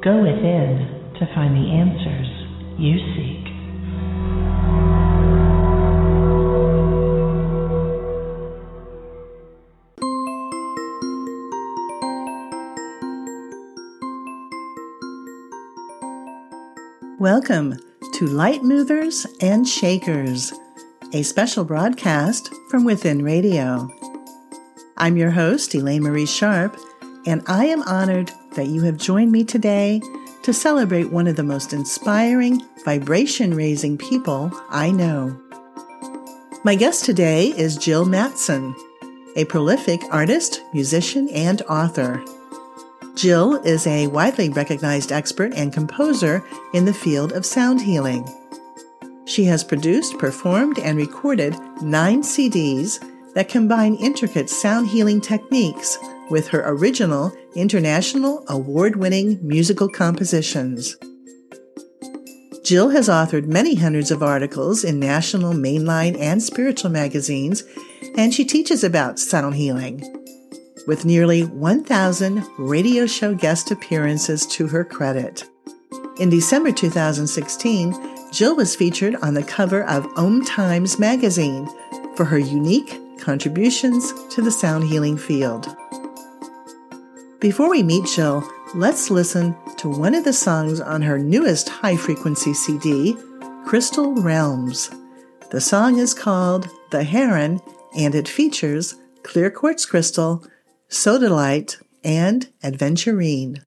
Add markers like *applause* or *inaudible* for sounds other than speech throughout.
Go within to find the answers you seek. Welcome to Light Movers and Shakers, a special broadcast from Within Radio. I'm your host, Elaine Marie Sharp, and I am honored that you have joined me today to celebrate one of the most inspiring, vibration raising people I know. My guest today is Jill Mattson, a prolific artist, musician, and author. Jill is a widely recognized expert and composer in the field of sound healing. She has produced, performed, and recorded nine CDs that combine intricate sound healing techniques with her original international award winning musical compositions. Jill has authored many hundreds of articles in national, mainline, and spiritual magazines, and she teaches about sound healing with nearly 1,000 radio show guest appearances to her credit. In December 2016, Jill was featured on the cover of Om Times magazine for her unique contributions to the sound healing field. Before we meet Jill, let's listen to one of the songs on her newest high frequency CD, Crystal Realms. The song is called The Heron and it features clear quartz crystal Sodalite, and Adventurine.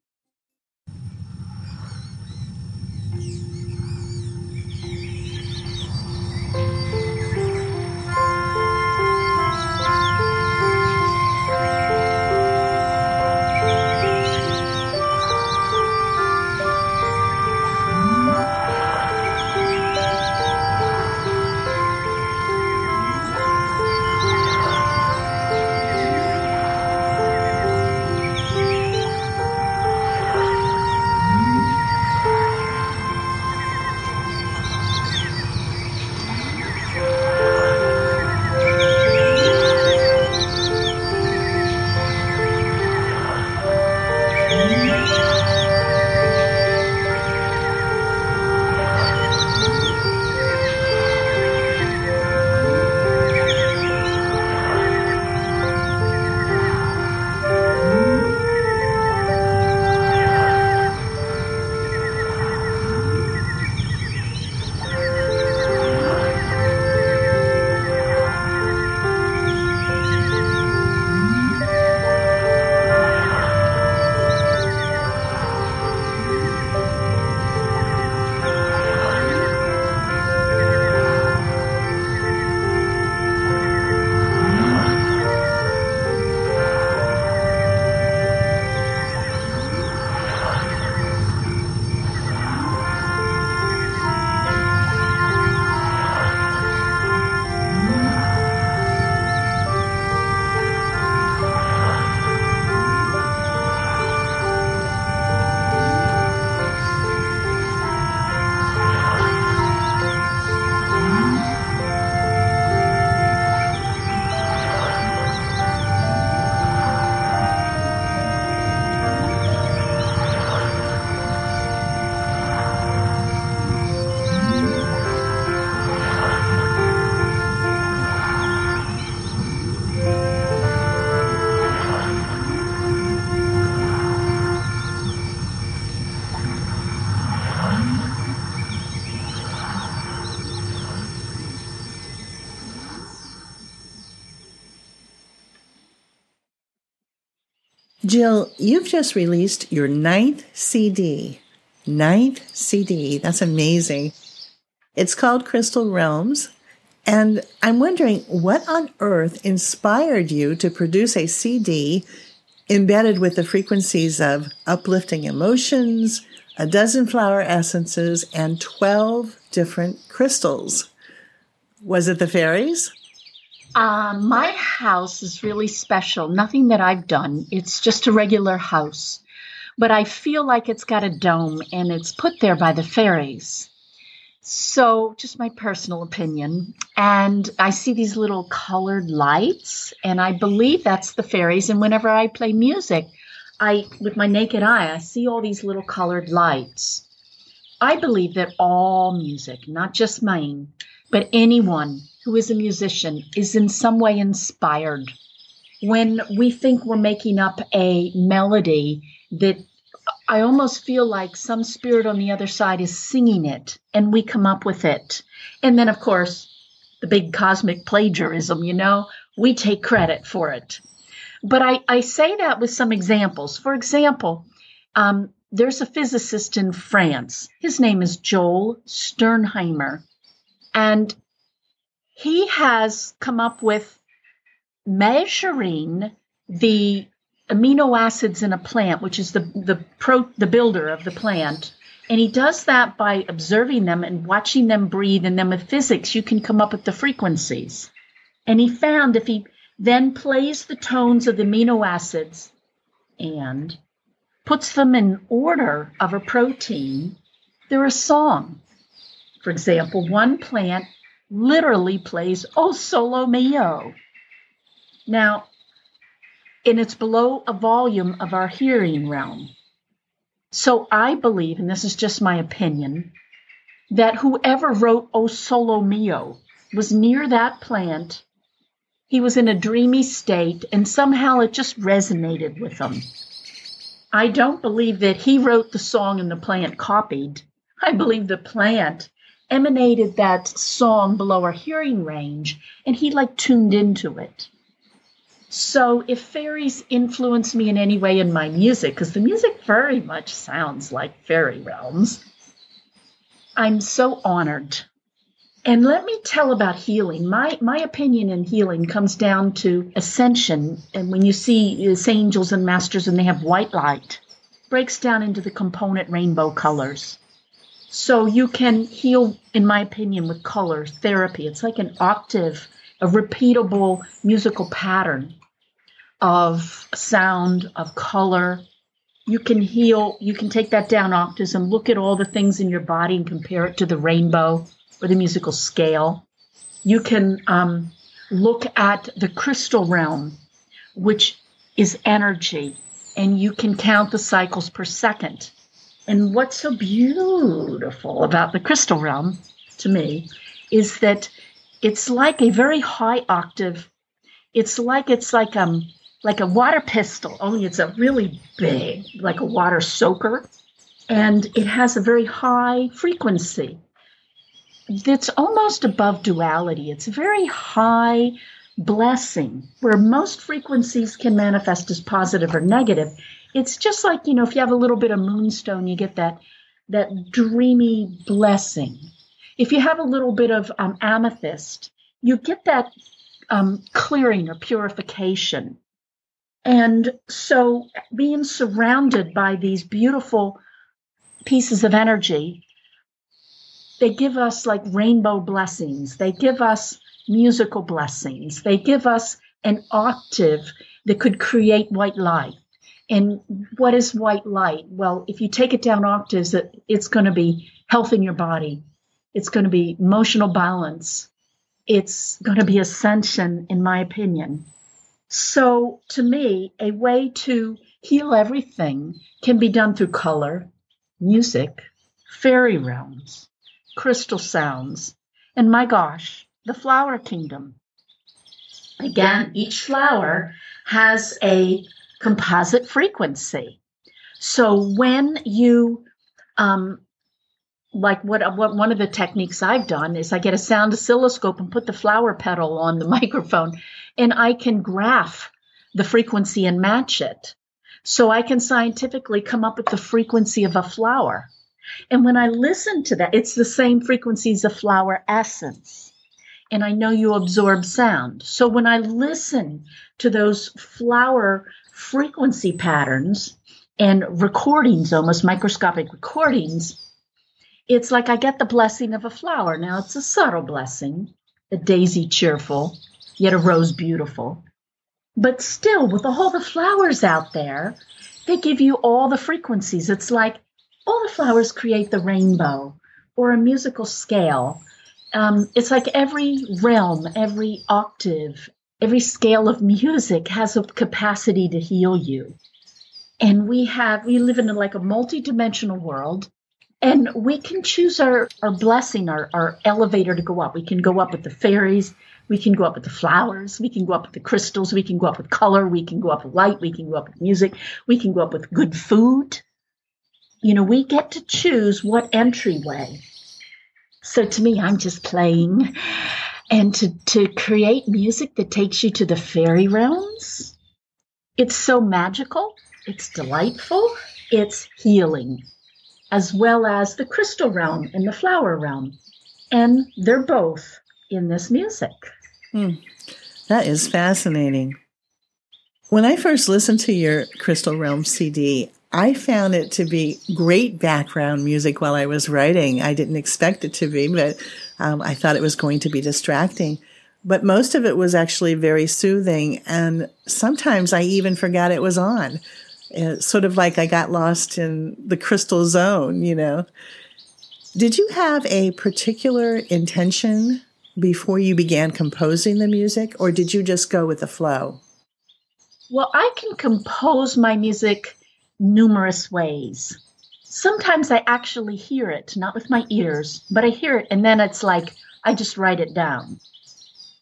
Jill, you've just released your ninth CD. Ninth CD. That's amazing. It's called Crystal Realms. And I'm wondering what on earth inspired you to produce a CD embedded with the frequencies of uplifting emotions, a dozen flower essences, and 12 different crystals. Was it the fairies? Uh, my house is really special. Nothing that I've done. It's just a regular house. But I feel like it's got a dome and it's put there by the fairies. So, just my personal opinion. And I see these little colored lights, and I believe that's the fairies. And whenever I play music, I, with my naked eye, I see all these little colored lights. I believe that all music, not just mine, but anyone who is a musician is in some way inspired. When we think we're making up a melody that I almost feel like some spirit on the other side is singing it and we come up with it. And then, of course, the big cosmic plagiarism, you know, we take credit for it. But I, I say that with some examples. For example, um, there's a physicist in France. His name is Joel Sternheimer. And he has come up with measuring the amino acids in a plant, which is the, the pro the builder of the plant. And he does that by observing them and watching them breathe. And then with physics, you can come up with the frequencies. And he found if he then plays the tones of the amino acids and puts them in order of a protein, they're a song. For example, one plant literally plays O Solo Mio. Now, and it's below a volume of our hearing realm. So I believe, and this is just my opinion, that whoever wrote O Solo Mio was near that plant. He was in a dreamy state, and somehow it just resonated with him. I don't believe that he wrote the song and the plant copied. I believe the plant emanated that song below our hearing range, and he like tuned into it. So if fairies influence me in any way in my music, because the music very much sounds like fairy realms, I'm so honored. And let me tell about healing. My my opinion in healing comes down to ascension. And when you see uh, angels and masters and they have white light, breaks down into the component rainbow colors. So you can heal, in my opinion, with color therapy. It's like an octave, a repeatable musical pattern of sound, of color. You can heal, you can take that down octaves and look at all the things in your body and compare it to the rainbow or the musical scale. You can um, look at the crystal realm, which is energy, and you can count the cycles per second. And what's so beautiful about the crystal realm to me is that it's like a very high octave. It's like it's like um like a water pistol, only it's a really big, like a water soaker, and it has a very high frequency. It's almost above duality. It's a very high blessing where most frequencies can manifest as positive or negative. It's just like, you know, if you have a little bit of moonstone, you get that that dreamy blessing. If you have a little bit of um, amethyst, you get that um, clearing or purification. And so being surrounded by these beautiful pieces of energy, they give us like rainbow blessings. They give us musical blessings. They give us an octave that could create white light. And what is white light? Well, if you take it down octaves, it's going to be health in your body. It's going to be emotional balance. It's going to be ascension, in my opinion. So, to me, a way to heal everything can be done through color, music, fairy realms, crystal sounds, and my gosh, the flower kingdom. Again, each flower has a composite frequency. So when you, um, like what, what one of the techniques I've done is I get a sound oscilloscope and put the flower petal on the *laughs* microphone and I can graph the frequency and match it. So I can scientifically come up with the frequency of a flower. And when I listen to that, it's the same frequency as a flower essence. And I know you absorb sound. So when I listen to those flower frequency patterns and recordings, almost microscopic recordings, it's like I get the blessing of a flower. Now it's a subtle blessing, a daisy cheerful, yet a rose beautiful. But still, with all the flowers out there, they give you all the frequencies. It's like all the flowers create the rainbow or a musical scale. Um, it's like every realm, every octave, every scale of music has a capacity to heal you. and we have we live in like a multi-dimensional world. And we can choose our our blessing our, our elevator to go up. We can go up with the fairies. We can go up with the flowers. We can go up with the crystals. We can go up with color. We can go up with light. We can go up with music. We can go up with good food. You know we get to choose what entryway. So to me i'm just playing and to to create music that takes you to the fairy realms it's so magical it's delightful, it's healing, as well as the crystal realm and the flower realm. And they're both in this music. Hmm. That is fascinating. When I first listened to your Crystal Realm CD, I found it to be great background music while I was writing. I didn't expect it to be, but um, I thought it was going to be distracting. But most of it was actually very soothing, and sometimes I even forgot it was on. It's sort of like I got lost in the crystal zone, you know. Did you have a particular intention before you began composing the music, or did you just go with the flow? Well, I can compose my music numerous ways. Sometimes I actually hear it, not with my ears, but I hear it, and then it's like I just write it down.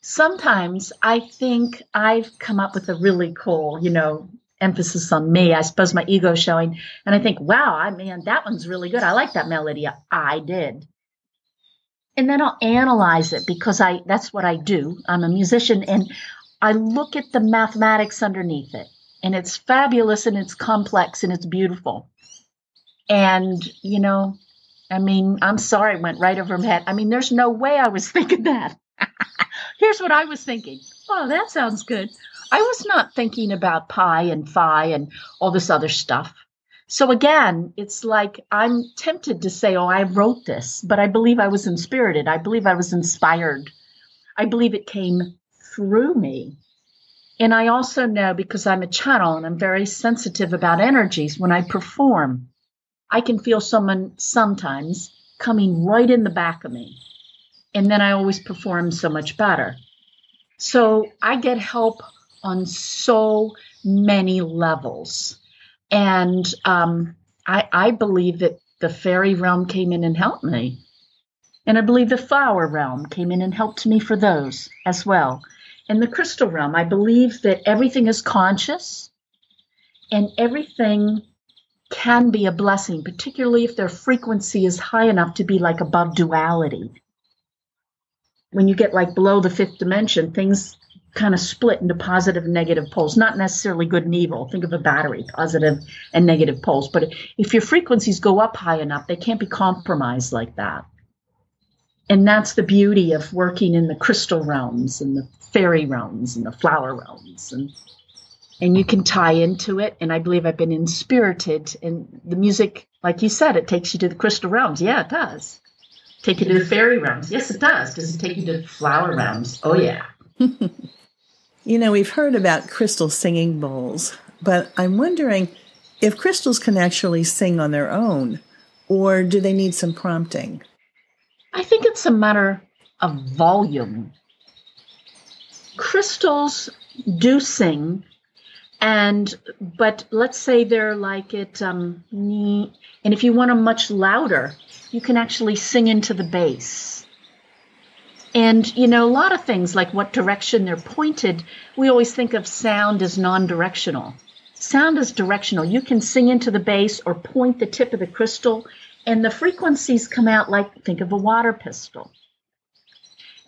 Sometimes I think I've come up with a really cool, you know, emphasis on me. I suppose my ego showing. And I think, wow, I mean, that one's really good. I like that melody. I did. And then I'll analyze it because I that's what I do. I'm a musician and I look at the mathematics underneath it. And it's fabulous and it's complex and it's beautiful. And, you know, I mean, I'm sorry, it went right over my head. I mean, there's no way I was *laughs* thinking that. *laughs* Here's what I was thinking. Oh, that sounds good. I was not thinking about pi and phi and all this other stuff. So again, it's like I'm tempted to say, oh, I wrote this, but I believe I was inspirited. I believe I was inspired. I believe it came through me. And I also know because I'm a channel and I'm very sensitive about energies when I perform, I can feel someone sometimes coming right in the back of me. And then I always perform so much better. So I get help on so many levels. And um, I, I believe that the fairy realm came in and helped me. And I believe the flower realm came in and helped me for those as well. And the crystal realm, I believe that everything is conscious and everything can be a blessing, particularly if their frequency is high enough to be like above duality. When you get like below the fifth dimension, things kind of split into positive and negative poles, not necessarily good and evil. Think of a battery, positive and negative poles. But if your frequencies go up high enough, they can't be compromised like that. And that's the beauty of working in the crystal realms and the fairy realms and the flower realms. And and you can tie into it. And I believe I've been inspirited. And the music, like you said, it takes you to the crystal realms. Yeah, it does. Take you to the fairy realms. Yes, it does. Does it take you to the flower realms? Oh, yeah. *laughs* You know, we've heard about crystal singing bowls, but I'm wondering if crystals can actually sing on their own, or do they need some prompting? I think it's a matter of volume. Crystals do sing, and but let's say they're like it, um, and if you want them much louder, you can actually sing into the bass. And, you know, a lot of things like what direction they're pointed, we always think of sound as non directional. Sound is directional. You can sing into the bass or point the tip of the crystal, and the frequencies come out like think of a water pistol.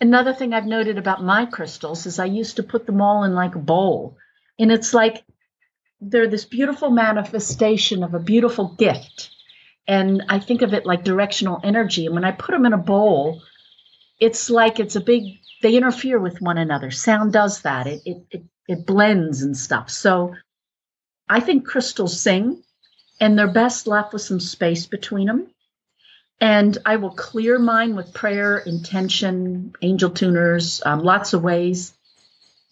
Another thing I've noted about my crystals is I used to put them all in like a bowl. And it's like they're this beautiful manifestation of a beautiful gift. And I think of it like directional energy. And when I put them in a bowl, it's like it's a big they interfere with one another sound does that it it it, it blends and stuff so i think crystals sing and they're best left with some space between them and i will clear mine with prayer intention angel tuners um, lots of ways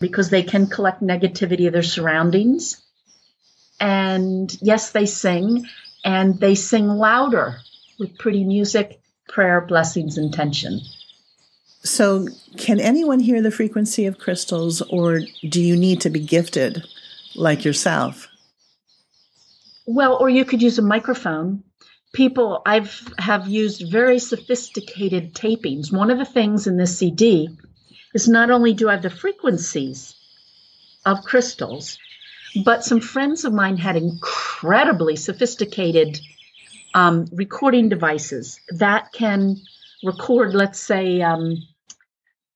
because they can collect negativity of their surroundings. And yes they sing and they sing louder with pretty music prayer blessings intention. So, can anyone hear the frequency of crystals, or do you need to be gifted like yourself? Well, or you could use a microphone. People, I've have used very sophisticated tapings. One of the things in this CD is not only do I have the frequencies of crystals, but some friends of mine had incredibly sophisticated um, recording devices that can record, let's say, um,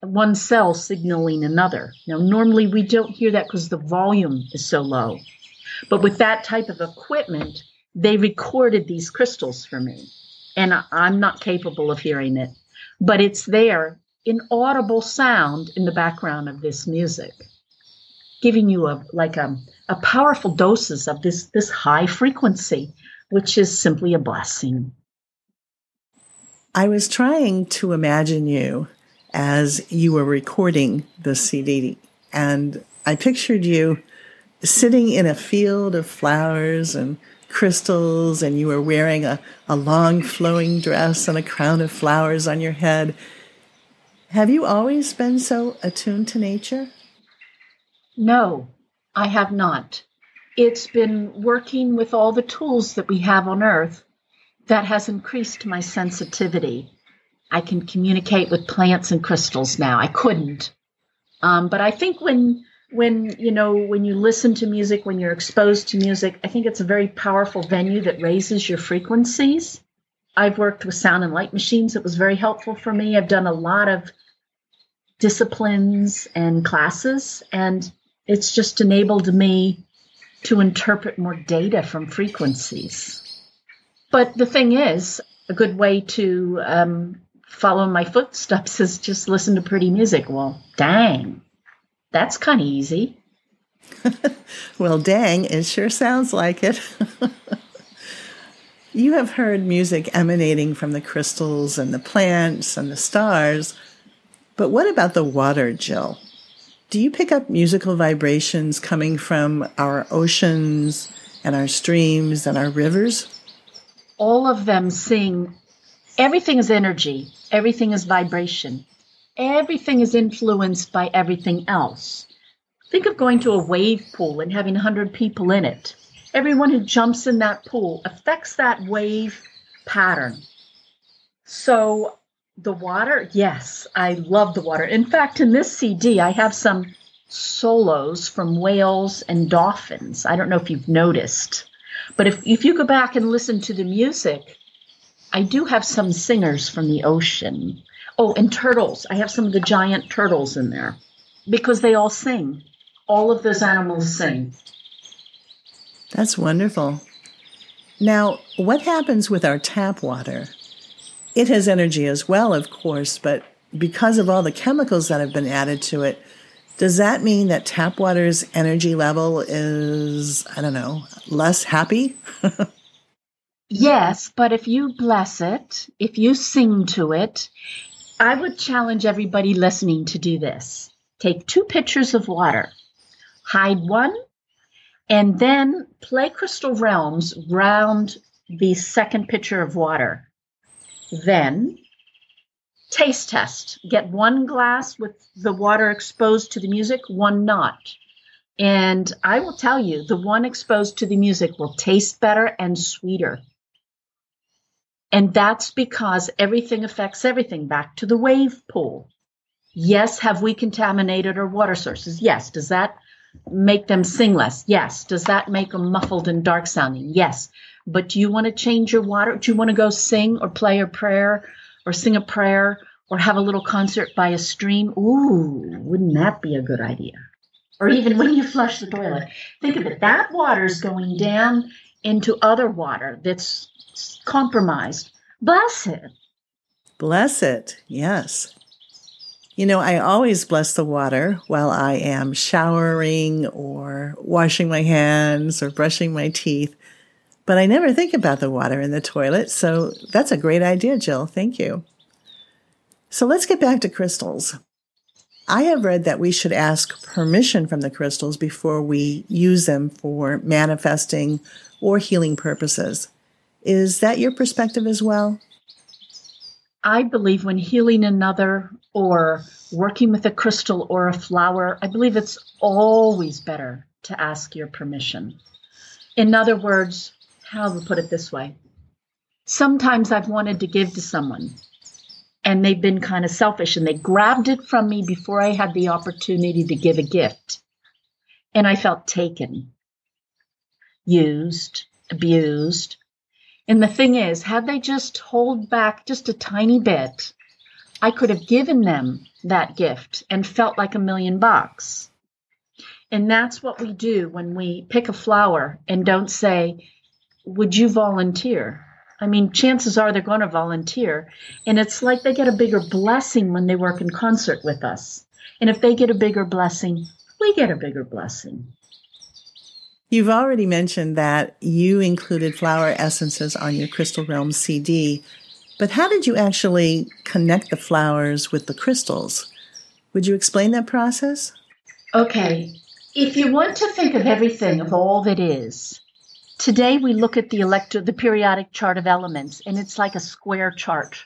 one cell signaling another. Now, normally we don't hear that because the volume is so low. But with that type of equipment, they recorded these crystals for me. And I'm not capable of hearing it, but it's there in audible sound in the background of this music, giving you a like a, a powerful doses of this this high frequency, which is simply a blessing. I was trying to imagine you as you were recording the CD, and I pictured you sitting in a field of flowers and crystals, and you were wearing a, a long flowing dress and a crown of flowers on your head. Have you always been so attuned to nature? No, I have not. It's been working with all the tools that we have on earth that has increased my sensitivity. I can communicate with plants and crystals now. I couldn't. Um, but I think when when you know when you listen to music when you're exposed to music i think it's a very powerful venue that raises your frequencies. I've worked with sound and light machines. It was very helpful for me. I've done a lot of disciplines and classes and it's just enabled me to interpret more data from frequencies. But the thing is a good way to um, follow my footsteps *laughs* is just listen to pretty music. Well dang that's kind of easy. *laughs* well, dang, it sure sounds like it. *laughs* you have heard music emanating from the crystals and the plants and the stars, but what about the water, Jill? Do you pick up musical vibrations coming from our oceans and our streams and our rivers? All of them sing. Everything is energy, everything is vibration everything is influenced by everything else. Think of going to a wave pool and having 100 people in it. Everyone who jumps in that pool affects that wave pattern. So, the water, yes, I love the water. In fact, in this CD, I have some solos from whales and dolphins. I don't know if you've noticed, but if, if you go back and listen to the music, I do have some singers from the ocean. Oh, and turtles. I have some of the giant turtles in there because they all sing. All of those animals sing. That's wonderful. Now, what happens with our tap water? It has energy as well, of course, but because of all the chemicals that have been added to it, does that mean that tap water's energy level is, I don't know, less happy? *laughs* yes, but if you bless it, if you sing to it, I would challenge everybody listening to do this. Take two pitchers of water, hide one, and then play Crystal Realms round the second pitcher of water. Then taste test. Get one glass with the water exposed to the music, one not. And I will tell you, the one exposed to the music will taste better and sweeter. And that's because everything affects everything back to the wave pool. Yes, have we contaminated our water sources? Yes. Does that make them sing less? Yes. Does that make them muffled and dark sounding? Yes. But do you want to change your water? Do you want to go sing or play a prayer or sing a prayer or have a little concert by a stream? Ooh, wouldn't that be a good idea? Or even when you flush the toilet, think of it. That water is going down into other water that's compromised. Bless it. Bless it, yes. You know, I always bless the water while I am showering or washing my hands or brushing my teeth, but I never think about the water in the toilet, so that's a great idea, Jill. Thank you. So let's get back to crystals. I have read that we should ask permission from the crystals before we use them for manifesting or healing purposes. Is that your perspective as well? I believe when healing another or working with a crystal or a flower, I believe it's always better to ask your permission. In other words, how to put it this way. Sometimes I've wanted to give to someone and they've been kind of selfish and they grabbed it from me before I had the opportunity to give a gift. And I felt taken, used, abused. And the thing is, had they just hold back just a tiny bit, I could have given them that gift and felt like a million bucks. And that's what we do when we pick a flower and don't say, Would you volunteer? I mean, chances are they're going to volunteer. And it's like they get a bigger blessing when they work in concert with us. And if they get a bigger blessing, we get a bigger blessing. You've already mentioned that you included flower essences on your Crystal Realm CD, but how did you actually connect the flowers with the crystals? Would you explain that process? Okay. If you want to think of everything of all that is, today we look at the electro the periodic chart of elements and it's like a square chart.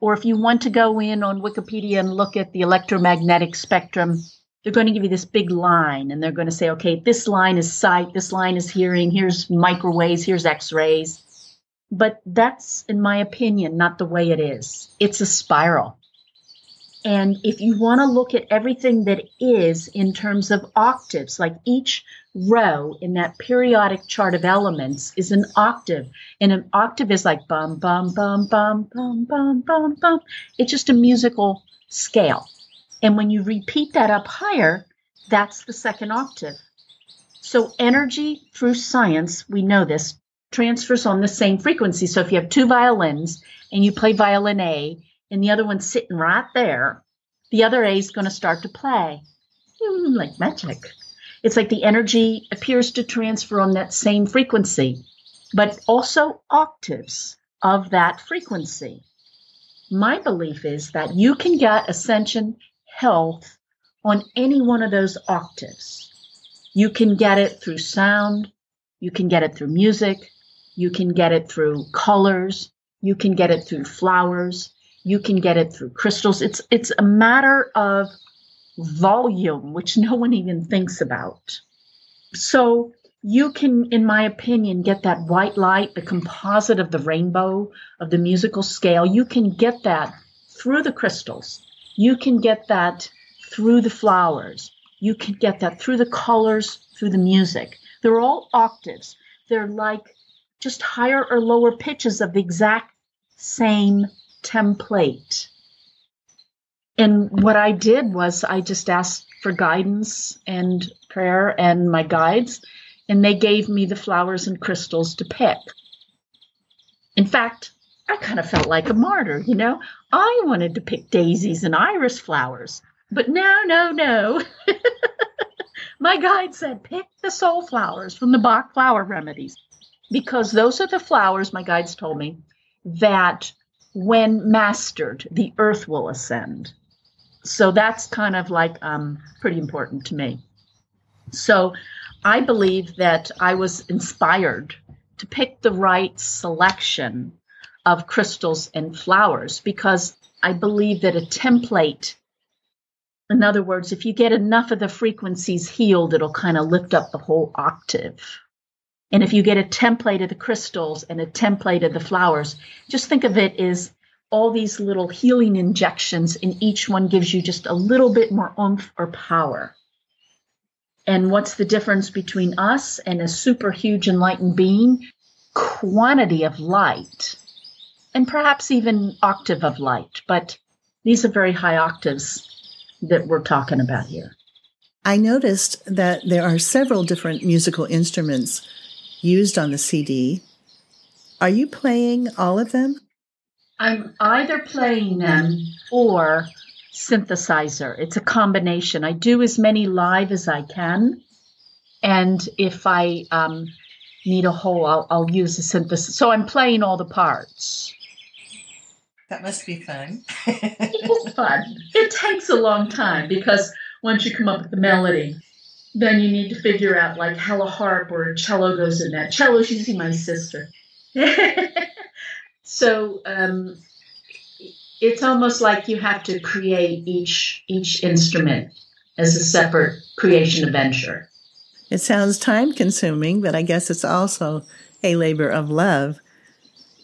Or if you want to go in on Wikipedia and look at the electromagnetic spectrum, they're going to give you this big line and they're going to say, okay, this line is sight, this line is hearing, here's microwaves, here's x-rays. But that's, in my opinion, not the way it is. It's a spiral. And if you want to look at everything that is in terms of octaves, like each row in that periodic chart of elements is an octave. And an octave is like bum, bum, bum, bum, bum, bum, bum, bum. It's just a musical scale. And when you repeat that up higher, that's the second octave. So energy through science, we know this, transfers on the same frequency. So if you have two violins and you play violin A and the other one's sitting right there, the other A is going to start to play. Mm, like magic. It's like the energy appears to transfer on that same frequency, but also octaves of that frequency. My belief is that you can get ascension health on any one of those octaves. You can get it through sound, you can get it through music, you can get it through colors, you can get it through flowers, you can get it through crystals. It's it's a matter of volume, which *laughs* no one even thinks about. So you can, in my opinion, get that white light, the composite of the rainbow, of the musical scale. You can get that through the crystals. You can get that through the flowers. You can get that through the colors, through the music. They're all octaves. They're like just higher or lower pitches of the exact same template. And what I did was I just asked for guidance and prayer and my guides, and they gave me the flowers and crystals to pick. In fact, I kind of felt like a martyr, you know. I wanted to pick daisies and iris flowers, but no, no, no. *laughs* My guide said, pick the soul flowers from the Bach flower remedies because those are the flowers, my guides told me, that when mastered, the earth will ascend. So that's kind of like um, pretty important to me. So I believe that I was inspired to pick the right selection of crystals and flowers because I believe that a template, in other words, if you get enough of the frequencies healed, it'll kind of lift up the whole octave. And if you get a template of the crystals and a template of the flowers, just think of it as all these little healing injections, and each one gives you just a little bit more oomph or power. And what's the difference between us and a super huge enlightened being? Quantity of light and perhaps even octave of light, but these are very high octaves that we're talking about here. I noticed that there are several different musical instruments used on the CD. Are you playing all of them? I'm either playing them or synthesizer. It's a combination. I do as many live as I can. And if I um, need a whole, I'll, I'll use a synthesis. So I'm playing all the parts. That must be fun. it's fun. It takes a long time because once you come up with the melody, then you need to figure out like how a harp or a cello goes in that. Cello's usually my sister. *laughs* so um, it's almost like you have to create each each instrument as a separate creation adventure. It sounds time consuming, but I guess it's also a labor of love.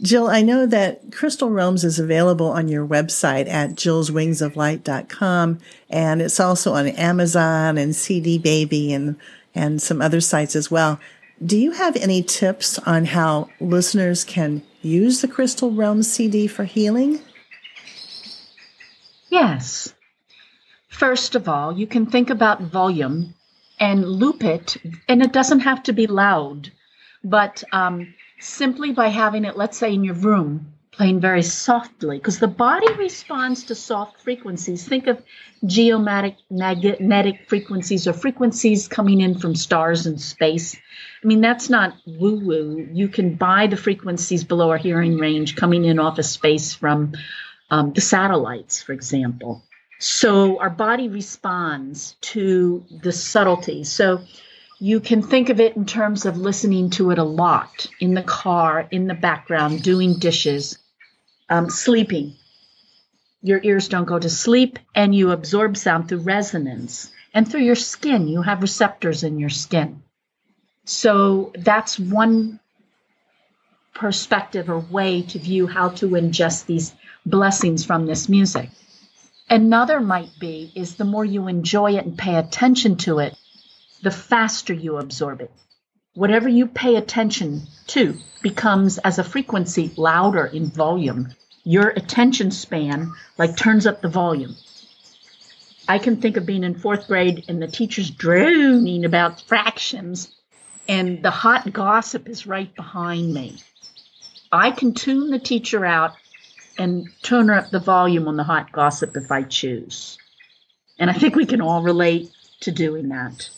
Jill, I know that Crystal Realms is available on your website at jillswingsoflight.com and it's also on Amazon and CD Baby and, and some other sites as well. Do you have any tips on how listeners can use the Crystal Realms CD for healing? Yes. First of all, you can think about volume and loop it, and it doesn't have to be loud, but um, simply by having it, let's say, in your room, playing very softly, because the body responds to soft frequencies. Think of geomagnetic frequencies or frequencies coming in from stars and space. I mean, that's not woo woo. You can buy the frequencies below our hearing range coming in off of space from um, the satellites, for example. So our body responds to the subtlety. So you can think of it in terms of listening to it a lot in the car, in the background, doing dishes, um, sleeping. Your ears don't go to sleep and you absorb sound through resonance and through your skin. You have receptors in your skin. So that's one perspective or way to view how to ingest these blessings from this music. Another might be is the more you enjoy it and pay attention to it, the faster you absorb it. Whatever you pay attention to becomes as a frequency louder in volume. Your attention span like turns up the volume. I can think of being in fourth grade and the teacher's droning about fractions and the hot gossip is right behind me. I can tune the teacher out and turn up the volume on the hot gossip if I choose. And I think we can all relate to doing that.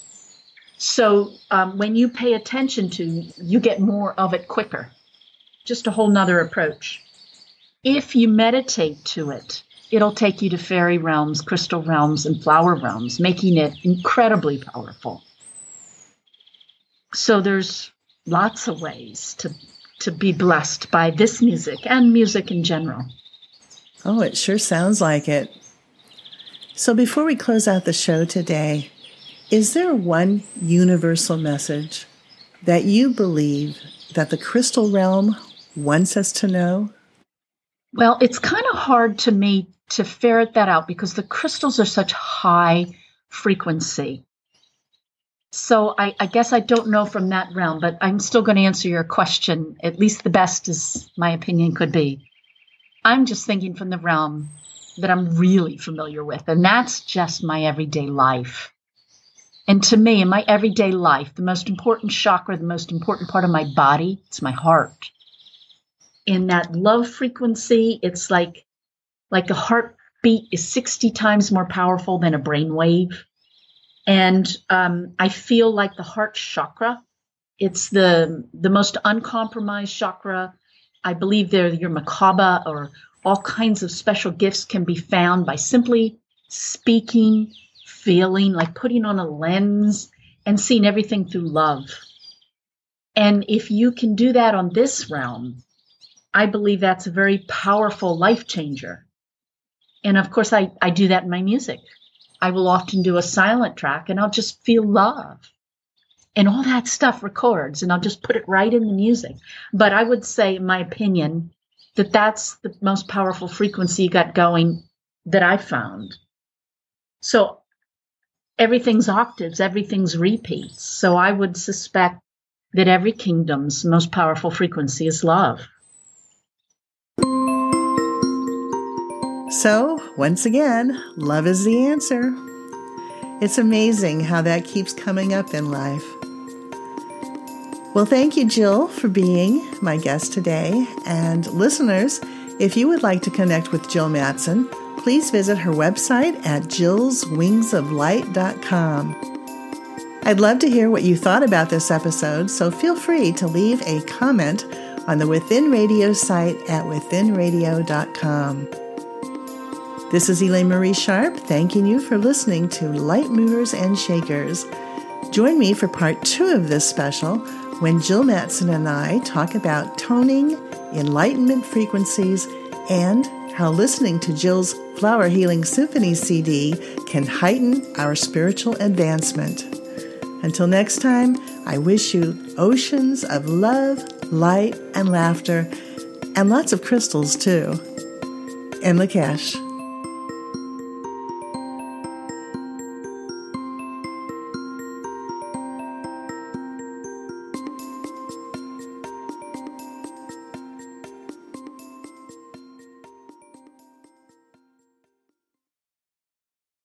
So um, when you pay attention to, you get more of it quicker. Just a whole nother approach. If you meditate to it, it'll take you to fairy realms, crystal realms, and flower realms, making it incredibly powerful. So there's lots of ways to to be blessed by this music and music in general. Oh, it sure sounds like it. So before we close out the show today, is there one universal message that you believe that the crystal realm wants us to know? Well, it's kind of hard to me to ferret that out because the crystals are such high frequency. So I, I, guess I don't know from that realm, but I'm still going to answer your question, at least the best as my opinion could be. I'm just thinking from the realm that I'm really familiar with, and that's just my everyday life. And to me, in my everyday life, the most important chakra, the most important part of my body, it's my heart. In that love frequency, it's like like a heartbeat is 60 times more powerful than a brainwave. and um, I feel like the heart chakra. It's the the most uncompromised chakra. I believe there your Merkaba or all kinds of special gifts can be found by simply speaking, feeling, like putting on a lens and seeing everything through love. And if you can do that on this realm, I believe that's a very powerful life changer. And of course, I, I do that in my music. I will often do a silent track and I'll just feel love. And all that stuff records and I'll just put it right in the music. But I would say, in my opinion, that that's the most powerful frequency you got going that I found. So everything's octaves, everything's repeats. So I would suspect that every kingdom's most powerful frequency is love. So, once again, love is the answer. It's amazing how that keeps coming up in life. Well, thank you, Jill, for being my guest today. And listeners, if you would like to connect with Jill Mattson, please visit her website at jillswingsoflight.com. I'd love to hear what you thought about this episode, so feel free to leave a comment on the Within Radio site at withinradio.com. This is Elaine Marie Sharp, thanking you for listening to Light Movers and Shakers. Join me for part two of this special when Jill Mattson and I talk about toning, enlightenment frequencies, and how listening to Jill's Flower Healing Symphony CD can heighten our spiritual advancement. Until next time, I wish you oceans of love, light and laughter, and lots of crystals too. In Lak'ech.